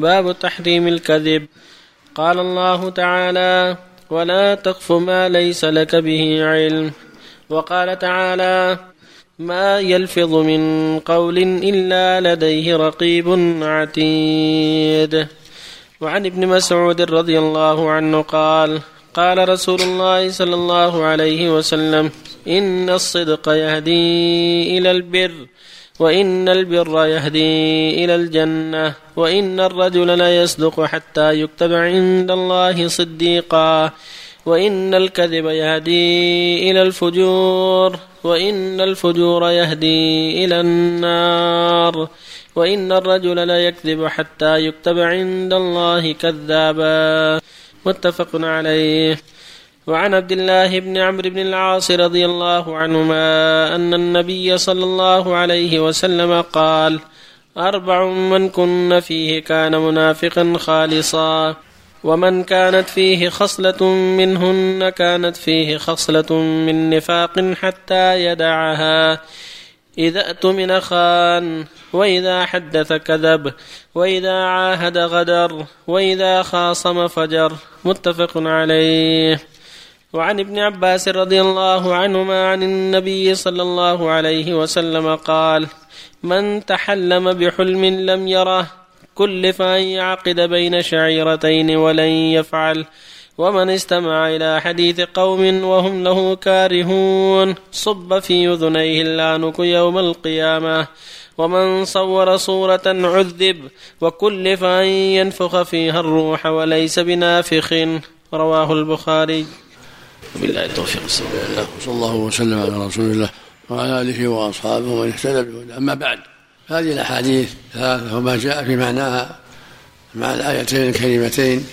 باب تحريم الكذب. قال الله تعالى ولا تقف ما ليس لك به علم وقال تعالى ما يلفظ من قول إلا لديه رقيب عتيد وعن ابن مسعود رضي الله عنه قال قال رسول الله صلى الله عليه وسلم إن الصدق يهدي إلى البر وإن البر يهدي إلى الجنة وإن الرجل ليصدق حتى يكتب عند الله صديقا وإن الكذب يهدي إلى الفجور وإن الفجور يهدي إلى النار وإن الرجل لا يكذب حتى يكتب عند الله كذابا. متفق عليه. وعن عبد الله بن عمرو بن العاص رضي الله عنهما أن النبي صلى الله عليه وسلم قال أربع من كن فيه كان منافقا خالصا ومن كانت فيه خصلة منهن كانت فيه خصلة من نفاق حتى يدعها. إذا اؤتمن خان وإذا حدث كذب وإذا عاهد غدر وإذا خاصم فجر. متفق عليه. وعن ابن عباس رضي الله عنهما عن النبي صلى الله عليه وسلم قال من تحلم بحلم لم يره كلف أن يعقد بين شعيرتين ولن يفعل ومن استمع إلى حديث قوم وهم له كارهون صب في أذنيه اللعنك يوم القيامة ومن صور صورة عذب وكلف أن ينفخ فيها الروح وليس بنافخ. رواه البخاري. وبالله التوفيق الله وصلى الله وسلم على رسول الله وعلى آله وأصحابه ومن اهتدى بهداه. أما بعد هذه الأحاديث ثلاثة وما جاء في معناها مع الآيتين الكريمتين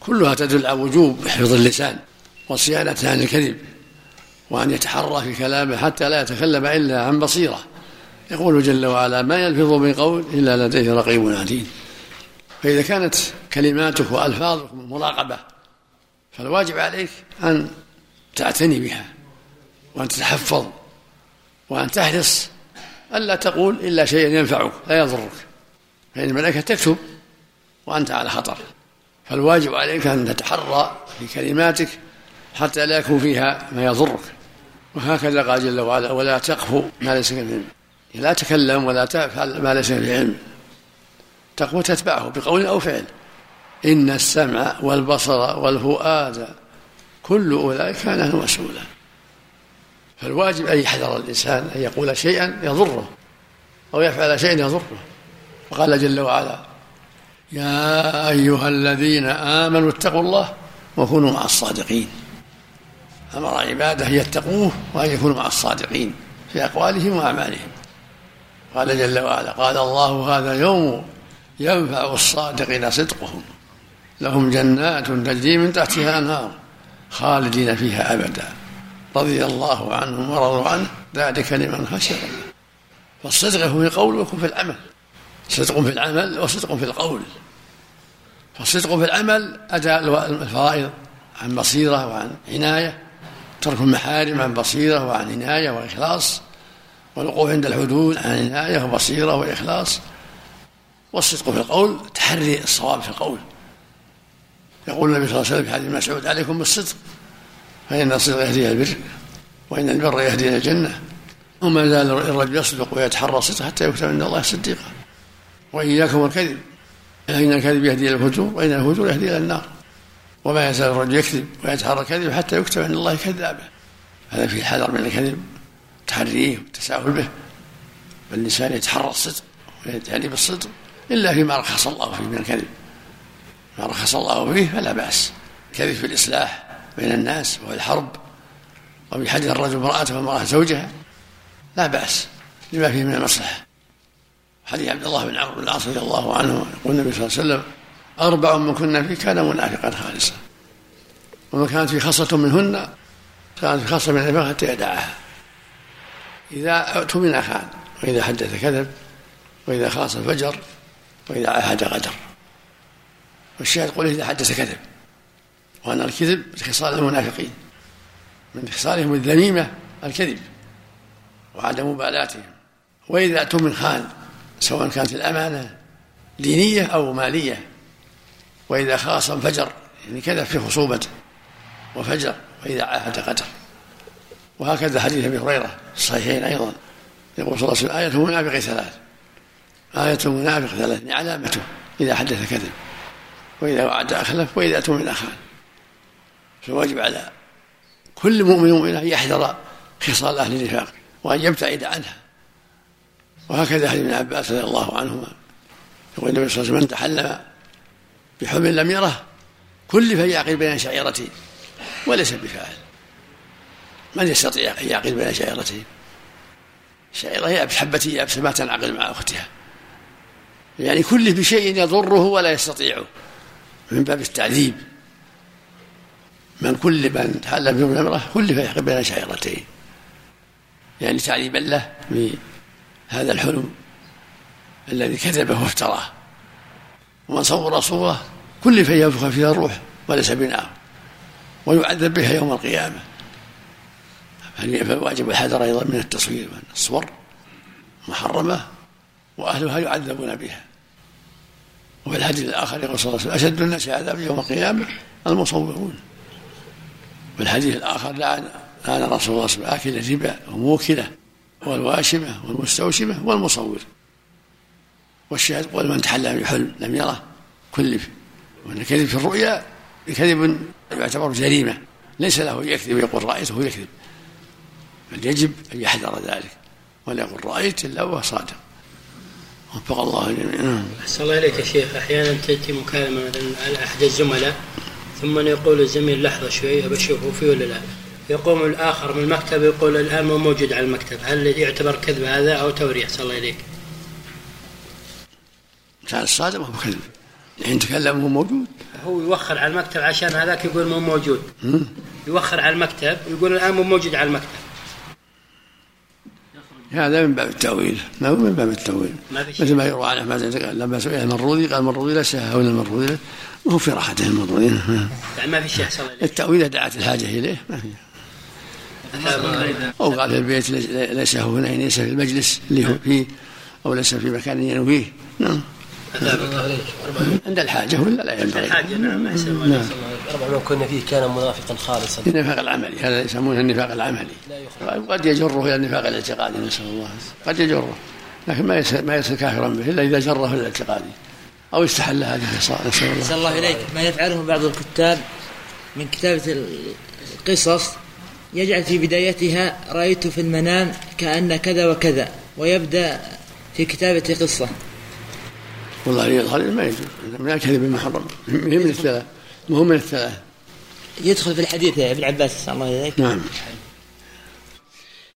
كلها تدل على وجوب حفظ اللسان والصيانه عن الكذب وأن يتحرى في كلامه حتى لا يتكلم إلا عن بصيرة. يقول جل وعلا ما يلفظ من قول إلا لديه رقيب عتيد. فإذا كانت كلماتك والفاظك مراقبة فالواجب عليك أن تعتني بها وأن تتحفظ وأن تحرص ألا تقول إلا شيئا ينفعك لا يضرك. فإن الملائكة تكتب وأنت على خطر. فالواجب عليك أن تتحرى في كلماتك حتى لا يكون فيها ما يضرك. وهكذا قال جل وعلا ولا تقف ما ليس في علم لا تكلم ولا تفعل ما ليس في علم تقوى تتبعه بقول أو فعل. إن السمع والبصر والفؤاد كل أولئك كان عنه مسؤولا. فالواجب أن يحذر الإنسان أن يقول شيئا يضره أو يفعل شيئا يضره. وقال جل وعلا يا أيها الذين آمنوا اتقوا الله وكونوا مع الصادقين. أمر عباده أن يتقوه وأن يكونوا مع الصادقين في أقوالهم وأعمالهم. قال جل وعلا قال الله هذا يوم ينفع الصادقين صدقهم. لهم جنات تجري من تحتها أنهار خالدين فيها أبدا. رضي الله عنهم ورضوا عنه. ذلك لمن خشي الله فالصدق هو في القول ويكون في العمل. صدق في العمل وصدق في القول. فالصدق في العمل أداء الفرائض عن بصيرة وعن عناية ترك المحارم عن بصيرة وعن عناية وإخلاص والوقوف عند الحدود عن عناية وبصيرة وإخلاص. والصدق في القول تحري الصواب في القول. يقول النبي صلى الله عليه وسلم في حديث مسعود عليكم بالصدق فإن الصدق يهدي البر وإن البر يهدي إلى الجنة. وما زال الرجل يصدق ويتحرى الصدق حتى يكتب عند الله صديقا. وإياكم الكذب فإن الكذب يهدي إلى الفجور وإن الفجور يهدي إلى النار. وما يزال الرجل يكذب ويتحرى الكذب حتى يكتب عند الله كذابا هذا فيه الحذر من الكذب تحريه والتساهل به. فالإنسان يتحرى الصدق ويعني بالصدق إلا فيما رخص الله فيه من الكذب. ما رخص الله فيه فلا بأس. كذب في الإصلاح بين الناس وفي الحرب؟ وفي حديث الرجل امرأته وامرأة زوجها؟ لا بأس لما فيه من المصلحة. حديث عبد الله بن عمرو بن العاص رضي الله عنه يقول النبي صلى الله عليه وسلم أربع من كنا فيه كان منافقا خالصا. ومن كانت في خصلة منهن كانت في خصلة من حتى يدعها. إذا اؤتمن خان وإذا حدث كذب وإذا خاص فجر وإذا عاهد غدر. والشاهد قوله إذا حدث كذب وأن الكذب من خصال المنافقين من خصالهم الذميمة الكذب وعدم مبالاتهم. وإذا أتوا من خان سواء كانت الأمانة دينية أو مالية وإذا خاصم فجر يعني كذا في خصومته وفجر وإذا عاهد قدر وهكذا حديث أبي هريرة الصحيحين أيضا. يقول صلى الله عليه وسلم آية المنافق ثلاث. آية المنافق ثلاث يعني علامته إذا حدث كذب. وإذا وعد أخلف وإذا أتمن أخان. فالواجب على كل مؤمن مؤمن أن يحذر خصال أهل النفاق وأن يبتعد عنها. وهكذا حديث ابن عباس رضي الله عنهما. يقول النبي صلى الله عليه وسلم من تحلم بحلم لم يره كلف يعقل بين شعيرتين وليس بفاعل. من يستطيع أن يعقل بين شعيرتين شعيرة يابس حبة يابس ما تنعقل مع أختها. يعني كله بشيء يضره ولا يستطيعه. من باب التعذيب. من كل من تحلم بحلم امراه كلف يعقل بين شعيرتين. يعني تعذيبا له بهذا الحلم الذي كذبه وافتراه. ومن صور صورة كل في ينفخ فيها الروح وليس بنار. ويعذب بها يوم القيامة. فالواجب الحذر أيضا من التصوير الصور محرمة وأهلها يعذبون بها. وفي الحديث الآخر يقول صلى الله عليه وسلم أشد الناس عذابا يوم القيامة المصورون في الحديث الآخر لعن لعن رسول الله صلى الله عليه وسلم آكل الربا وموكلة والواشمة والمستوشمة والمصور. والشاهد قول من تحلم بحلم لم يره. كلف وأن الكذب في الرؤيا كذب يعتبر جريمة. ليس له يكذب يقول رأيته يكذب. بل يجب أن يحذر ذلك. ولا يقول رأيت إلا وهو صادق. وفق الله جميعا. أحسن الله إليك يا شيخ. أحيانا تأتي مكالمة مثلا أحد الزملاء ثم يقول الزميل لحظة شوي أبى أشوفه فيه ولا لا. يقوم الآخر من المكتب يقول الآن مو موجود على المكتب هل يعتبر كذب هذا أو تورية أحسن الله إليك. كان الصادق وهو كذب. حين تكلم وهو موجود؟ هو يوخر على المكتب عشان هذاك يقول مو موجود. يوخر على المكتب يقول الآن مو موجود على المكتب. هذا من باب التأويل. ما هو من باب التأويل؟ مثل ما يروى عنه لما سئل المروذي قال المروذي ليس هون المروذي ما هو في راحته المروذي يعني ما في شيء التأويل دعت الحاجة إليه ما في. أو قال في البيت ليس هنا ليس في المجلس اللي هو فيه أو ليس في مكان ينويه. نعم. عند الحاجة ولا لا ينبغي؟ الحاجة نعم أحسن نعم ربما كنا فيه كان منافقا خالصا. النفاق العملي هذا يسمونه النفاق العملي. قد يجره إلى النفاق الاعتقادي نسأل الله. قد يجره لكن ما يصير ما يصير كافرا به إلا إذا جره الاعتقادي. أو استحل هذه الخصال نسأل الله. نسأل الله إليك. ما يفعله بعض الكتاب من كتابة القصص يجعل في بدايتها رأيت في المنام كأن كذا وكذا ويبدأ في كتابة قصة. والله يظهر ما يجوز. من الكذب المحرم من الثلاث مهم من الثلاث يدخل في الحديث يا ابن عباس الله إليك نعم.